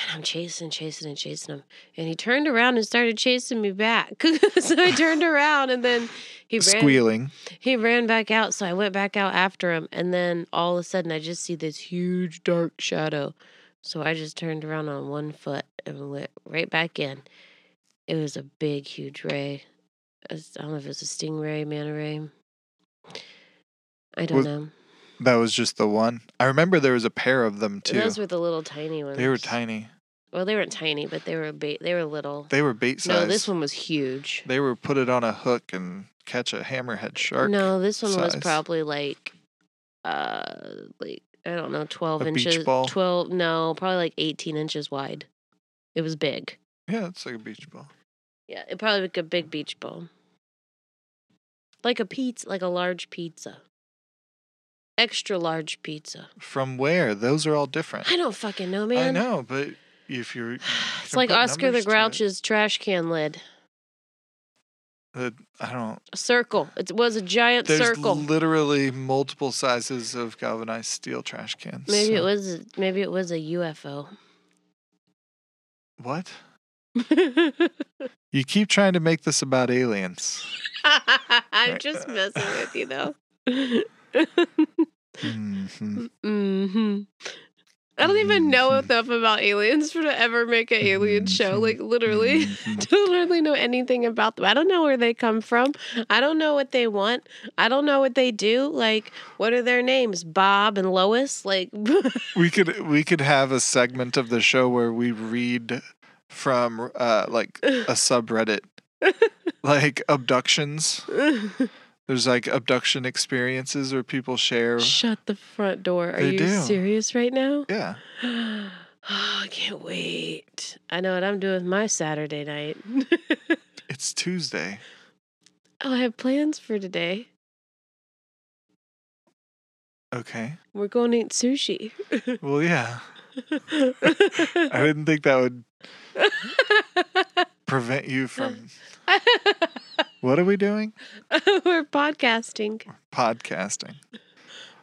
And I'm chasing, chasing, and chasing him. And he turned around and started chasing me back. so I turned around and then he ran Squealing. he ran back out, so I went back out after him, and then all of a sudden I just see this huge dark shadow. So I just turned around on one foot and went right back in. It was a big, huge ray. I don't know if it was a stingray, manta ray. I don't Was- know. That was just the one. I remember there was a pair of them too. Those were the little tiny ones. they were tiny. Well, they weren't tiny, but they were ba- they were little. They were bait size. no, this one was huge. They were put it on a hook and catch a hammerhead shark. No, this one was probably like, uh, like I don't know, twelve A beach inches. ball? Twelve? No, probably like eighteen inches wide. It was big. Yeah, it's like a beach ball. Yeah, it probably like a big beach ball, like a pizza, like a large pizza, extra large pizza. From where? Those are all different. I don't fucking know, man. I know, but if you're, It's can like Oscar the. Grouch's trash can lid. uh, I don't. A circle. It was a giant There's circle. literally multiple sizes of galvanized steel trash cans. maybe it was. Maybe it was a UFO. What? You keep trying to make this about aliens. I'm just messing with you, though. hmm hmm I don't even know Mhm. enough about aliens for to ever make an alien show. Mhm. Like literally, don't really know anything about them. I don't know where they come from. I don't know what they want. I don't know what they do. Like, what are their names? Bob and Lois. Like, We could we could have a segment of the show where we read from uh like a subreddit like abductions. There's like abduction experiences where people share. shut the front door. Are They you do. serious right now? Yeah. Oh, I can't wait. I know what I'm doing with my Saturday night. It's Tuesday. oh, I have plans for today. Okay. We're going to eat sushi. Well, yeah. I didn't think that would prevent you from. What are we doing? we're podcasting. Podcasting.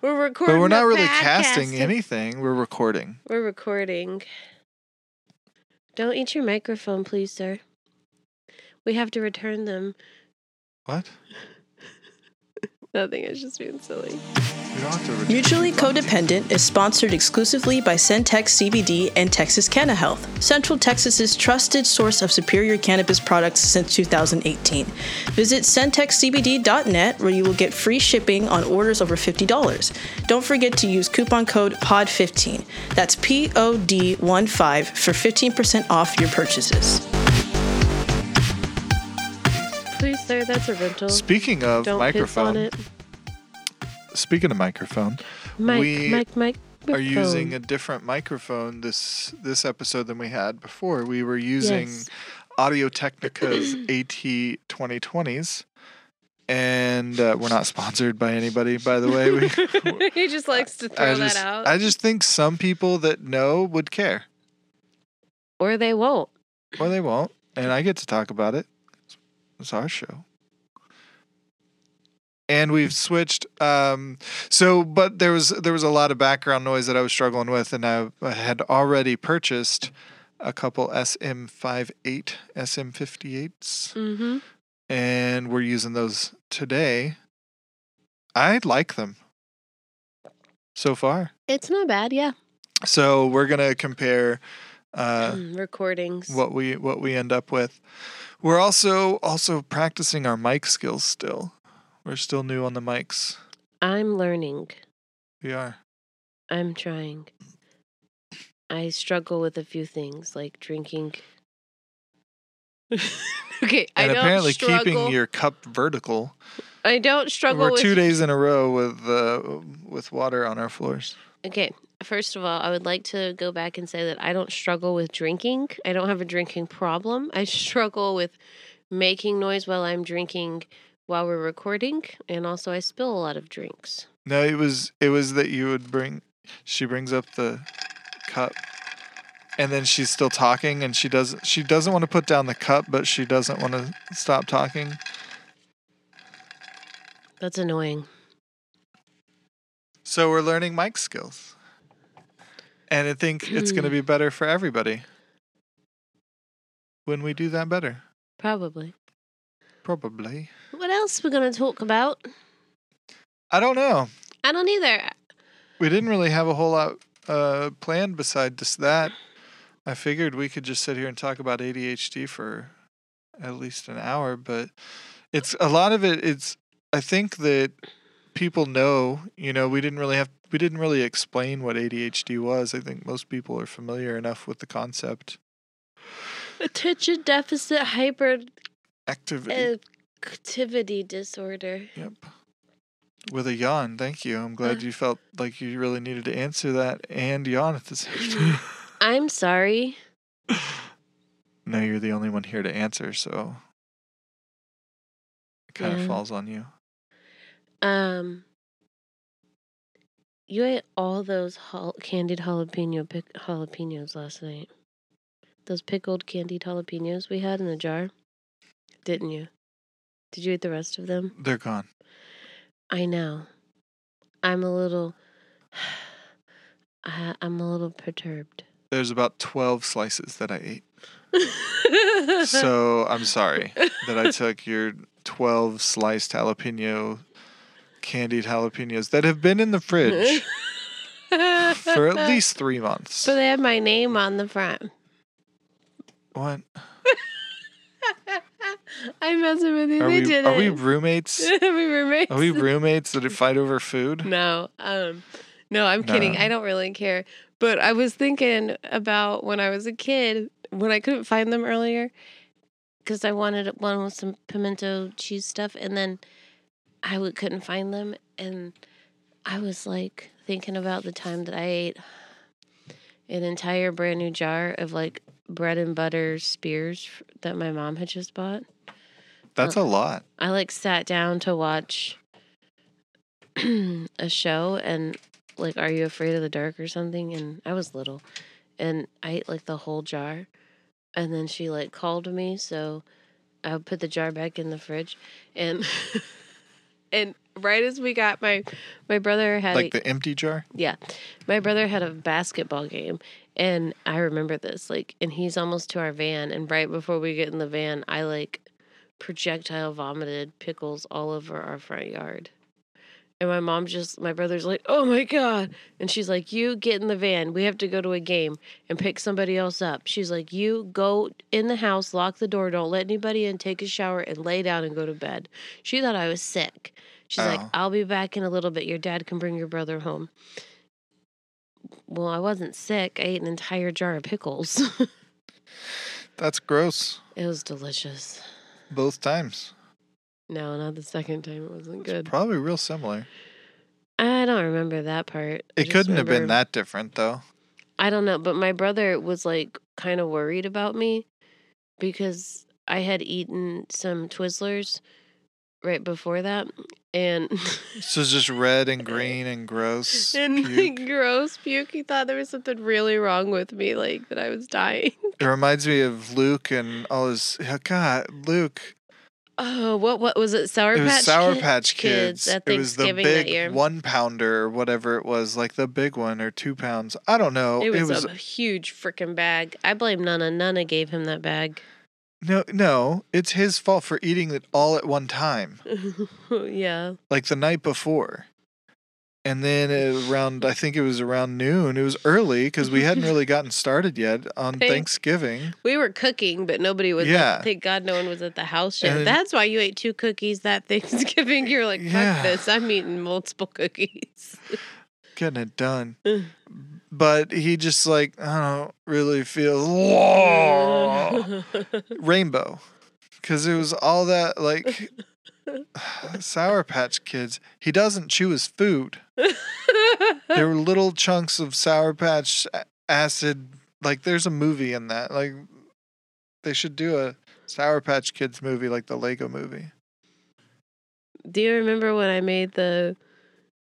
We're recording. But we're not really casting podcasting. anything. We're recording. We're recording. Don't eat your microphone, please, sir. We have to return them. What? Nothing. It's just being silly. Mutually. Codependent is sponsored exclusively by Centex CBD and Texas Canna Health, Central Texas's trusted source of superior cannabis products since 2018. Visit centexcbd.net where you will get free shipping on orders over $50. Don't forget to use coupon code POD15. That's P O D 1 5 for 15% off your purchases. Please, sir. That's a rental. Speaking of Don't microphone, piss on it. speaking of microphone, Mic, we are using a different microphone this this episode than we had before. We were using Yes. Audio Technica's AT 2020s. And uh, we're not sponsored by anybody, by the way. We, he just likes to throw I that out. I just think some people that know would care, or they won't. or they won't, and I get to talk about it. It's our show, and we've switched. Um, so, but there was there was a lot of background noise that I was struggling with, and I, I had already purchased a couple SM58, SM58s, Mm-hmm. and we're using those today. I like them so far. It's not bad, yeah. So we're gonna compare uh, Mm, Recordings. what we what we end up with. We're also also practicing our mic skills still. We're still new on the mics. I'm learning. We are. I'm trying. I struggle with a few things like drinking. okay, I don't apparently struggle. keeping your cup vertical. I don't struggle with We're with. two days in a row with uh, with water on our floors. Okay, first of all, I would like to go back and say that I don't struggle with drinking. I don't have a drinking problem. I struggle with making noise while I'm drinking while we're recording, and also I spill a lot of drinks. No, it was it was that you would bring. She brings up the cup, and then she's still talking, and she doesn't. She doesn't want to put down the cup, but she doesn't want to stop talking. That's annoying. So we're learning mic skills. And I think it's going to be better for everybody when we do that better. Probably. Probably. What else we're gonna talk about? I don't know. I don't either. We didn't really have a whole lot uh, planned beside just that. I figured we could just sit here and talk about ADHD for at least an hour, but it's a lot of it. It's I think that people know. You know, we didn't really have we didn't really explain what ADHD was. I think most people are familiar enough with the concept. Attention deficit hyperactivity Activity. disorder. Yep. With a yawn. Thank you. I'm glad Uh. you felt like you really needed to answer that and yawn at the same time. I'm sorry. no, you're the only one here to answer, so it kind Yeah. of falls on you. Um, you ate all those jal- candied jalapeno pic- jalapenos last night. Those pickled candied jalapenos we had in the jar, didn't you? Did you eat the rest of them? They're gone. I know. I'm a little. I, I'm a little perturbed. There's about 12 slices that I ate. So I'm sorry that I took your 12 sliced jalapeno, candied jalapenos that have been in the fridge for at least three months. But they had my name on the front. What? I'm messing with you. Are they we, did are we roommates? Are we roommates? Are we roommates that fight over food? No, um, no, I'm kidding. I don't really care. But I was thinking about when I was a kid when I couldn't find them earlier because I wanted one with some pimento cheese stuff, and then I w- couldn't find them, and I was like thinking about the time that I ate an entire brand new jar of like bread and butter spears that my mom had just bought. That's uh, a lot. I like sat down to watch a show and like Are You Afraid of the Dark or something and I was little and I ate like the whole jar and then she like called me so I put the jar back in the fridge and and right as we got my my brother had Like a, the empty jar? yeah. My brother had a basketball game and I remember this like and he's almost to our van and right before we get in the van I like projectile vomited pickles all over our front yard. And my mom just my brother's like, "Oh my god." And she's like, "You get in the van. We have to go to a game and pick somebody else up." She's like, "You go in the house, lock the door, don't let anybody in, take a shower and lay down and go to bed." She thought I was sick. She's like, Oh. "I'll be back in a little bit. Your dad can bring your brother home." Well, I wasn't sick. I ate an entire jar of pickles. That's gross. it was delicious. Both times. No, not the second time. It wasn't It's good. probably real similar. I don't remember that part. It couldn't have been that different though. I don't know, but my brother was like kind of worried about me because I had eaten some Twizzlers right before that, and So it's just red and green and gross. and puke. gross puke. He thought there was something really wrong with me, like that I was dying. It reminds me of Luke and all his oh, God, Luke. Oh, what what was it? Sour it was Patch Sour Kid- Patch Kids. at it was the big one pounder or whatever it was, like the big one or two pounds. I don't know. It was, a huge freaking bag. I blame Nana. Nana gave him that bag. No, no. It's his fault for eating it all at one time, yeah. like the night before. And then around, I think it was around noon. It was early because we hadn't really gotten started yet on Thanks. Thanksgiving. We were cooking, but nobody was. Yeah. At, thank God, no one was at the house yet. And- That's why you ate two cookies that Thanksgiving. You're like, fuck Yeah. this. I'm eating multiple cookies. Getting it done. But he just like, I don't really feel Whoa. rainbow. Because it was all that like Sour Patch Kids. He doesn't chew his food. There were little chunks of Sour Patch acid. Like there's a movie in that. Like they should do a Sour Patch Kids movie like the Lego movie. Do you remember when I made the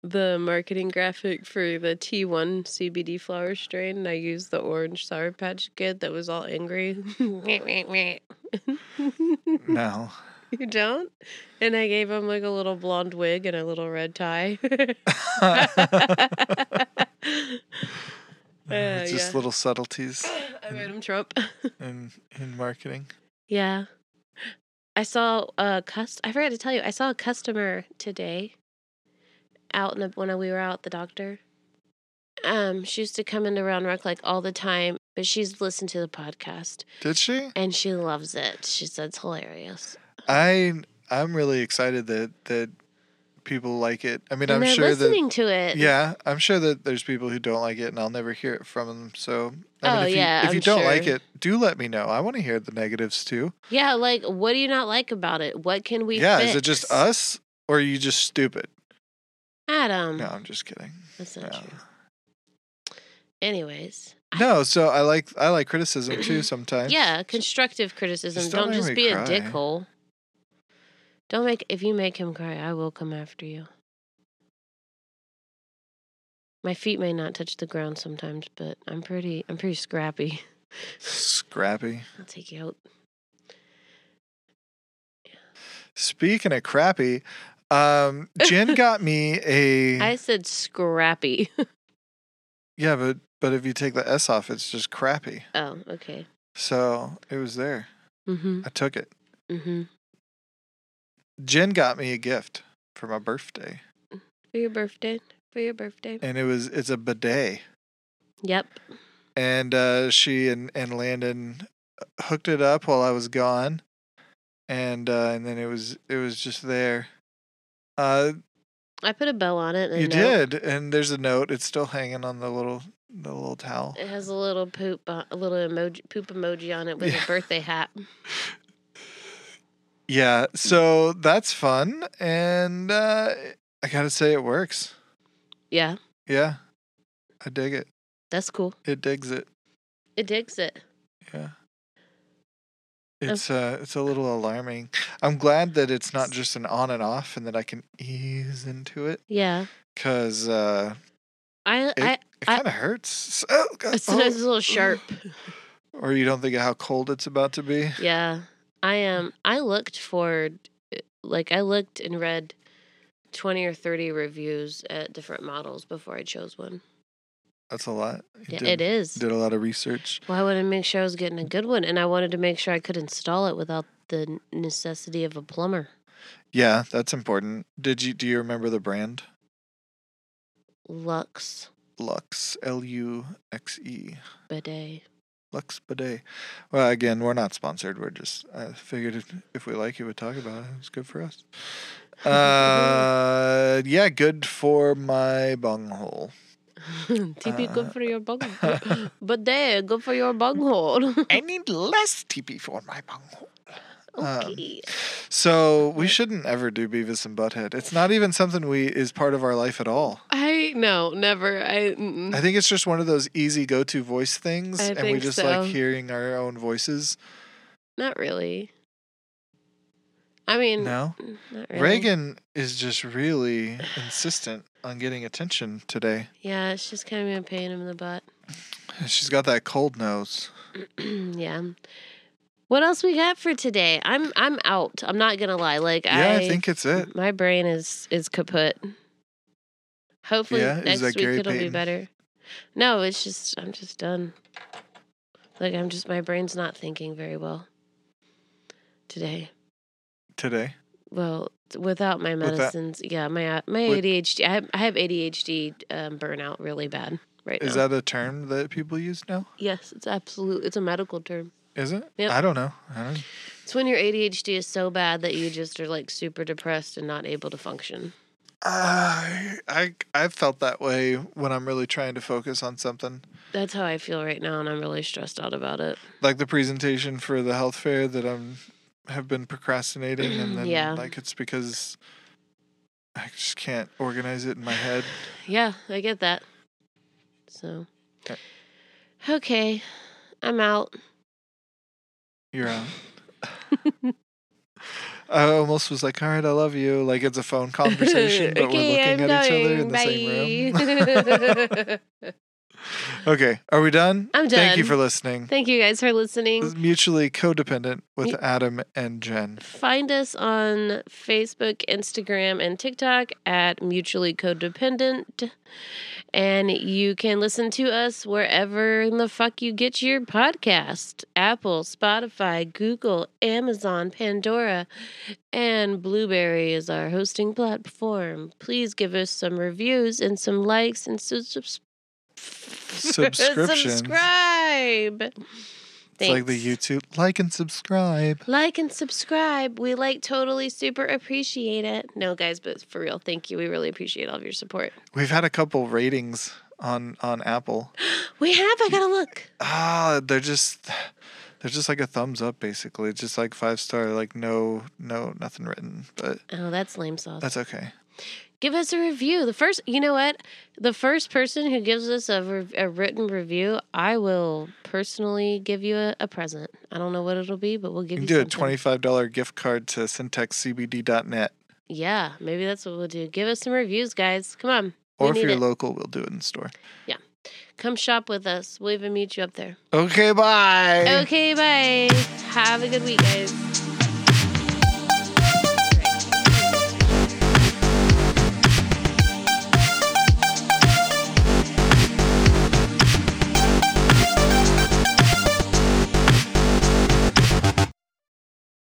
the marketing graphic for the T1 CBD flower strain? And I used the orange Sour Patch Kid that was all angry. Wait, wait, wait. No. You don't? And I gave him like a little blonde wig and a little red tie. Uh, just yeah. little subtleties I made him Trump. in in marketing. yeah. I saw a cust. I forgot to tell you. I saw a customer today. Out in the, when we were out at the doctor. Um, she used to come into Round Rock like all the time, but she's listened to the podcast Did she? and she loves it. She said it's hilarious. I I'm really excited that that people like it. I mean, and I'm sure that listening to it. yeah, I'm sure that there's people who don't like it, and I'll never hear it from them. So I mean, Oh, if yeah, you, if I'm you don't like it, do let me know. I want to hear the negatives too. Yeah, like what do you not like about it? What can we? yeah, is it just us or are you just stupid? Adam. No, I'm just kidding. that's not No. true. Anyways, No, so I like I like criticism too sometimes. yeah, constructive criticism. Just don't don't just be a dickhole. Don't make if you make him cry, I will come after you. My feet may not touch the ground sometimes, but I'm pretty I'm pretty scrappy. Scrappy. I'll take you out. Speaking of crappy, um, Jen got me a I said scrappy. yeah, but but if you take the S off, it's just crappy. oh, okay. So it was there. Mm-hmm. I took it. Mm-hmm. Jen got me a gift for my birthday, For your birthday. For your birthday. and it was it's a bidet, Yep. and uh, she and and Landon hooked it up while I was gone, and uh, and then it was it was just there. Uh, I put a bell on it. And you note. did, and there's a note. It's still hanging on the little the little towel. It has a little poop, a little emoji, poop emoji on it with Yeah. a birthday hat. Yeah, so that's fun, and uh, I gotta say it works. Yeah, Yeah, I dig it. that's cool. It digs it. It digs it. Yeah. It's uh, it's a little alarming. I'm glad that it's not just an on and off, and that I can ease into it, Yeah. cause uh, I, I, it kind of hurts. Oh, God. it's Oh. a little sharp. Or you don't think of how cold it's about to be. Yeah. I um I looked for like I looked and read 20 or 30 reviews at different models before I chose one. That's a lot. You Yeah, did, it is. Did a lot of research. Well, I wanted to make sure I was getting a good one and I wanted to make sure I could install it without the necessity of a plumber. Yeah, that's important. Did you do you remember the brand? Luxe Luxe L U X E. bidet. Luxe Bidet. Well, again, we're not sponsored. We're just I figured if, if we like it, we'd talk about it. It's good for us. Uh, yeah, good for my bunghole. TP Uh, good for your bunghole. there good for your bunghole. I need less TP for my bunghole. Um, okay. So we shouldn't ever do Beavis and Butthead. It's not even something we is part of our life at all. I no, never. I mm-mm. I think it's just one of those easy go-to voice things, I and we just so. like hearing our own voices. not really. I mean, No, mm, not really. Reagan is just really insistent on getting attention today. Yeah, it's just kind of a pain in the butt. She's got that cold nose. yeah. What else we got for today? I'm I'm out. I'm not gonna lie. Like Yeah, I, I, think it's it. my brain is is kaput. Hopefully Yeah? Next week Gary it'll be better. No, it's just I'm just done. Like I'm just my brain's not thinking very well today. Today. Well, without my medicines, yeah, my my With- ADHD. I have, I have ADHD um, burnout really bad right now. Is now. that a term that people use now? yes, it's absolute. It's a medical term. Is it? Yep. I don't know. I don't. It's when your ADHD is so bad that you just are like super depressed and not able to function. I I I've felt that way when I'm really trying to focus on something. That's how I feel right now, and I'm really stressed out about it. Like the presentation for the health fair that I'm have been procrastinating, and then Yeah. like it's because I just can't organize it in my head. Yeah, I get that. So, Okay. okay, I'm out. You're out. I almost was like, "All right, I love you." Like it's a phone conversation, but we're looking I'm at each other in the same room. Okay, are we done? I'm done. Thank you for listening. Thank you guys for listening. Mutually codependent with Adam and Jen. Find us on Facebook, Instagram, and TikTok at Mutually Codependent. And you can listen to us wherever in the fuck you get your podcast Apple, Spotify, Google, Amazon, Pandora, and Blubrry is our hosting platform. Please give us some reviews and some likes and su- subs- Subscriptions. subscribe. It's like the YouTube like and subscribe. Like and subscribe. We like totally super appreciate it. No, guys, but for real, thank you. We really appreciate all of your support. We've had a couple ratings on on Apple. We have. I gotta look. Ah, they're just they're just like a thumbs up basically. Just like five star, like no no nothing written. But Oh, that's lame sauce. that's okay. Give us a review. The first, you know what? The first person who gives us a, re- a written review, I will personally give you a, a present. I don't know what it'll be, but we'll You give can you, do a twenty five dollar gift card to centexcbd.net. Yeah, maybe that's what we'll do. Give us some reviews, guys. Come on. Or if you're it. local, we'll do it in the store. Yeah. Come shop with us. We'll even meet you up there. Okay, bye. Okay, bye. Have a good week, guys.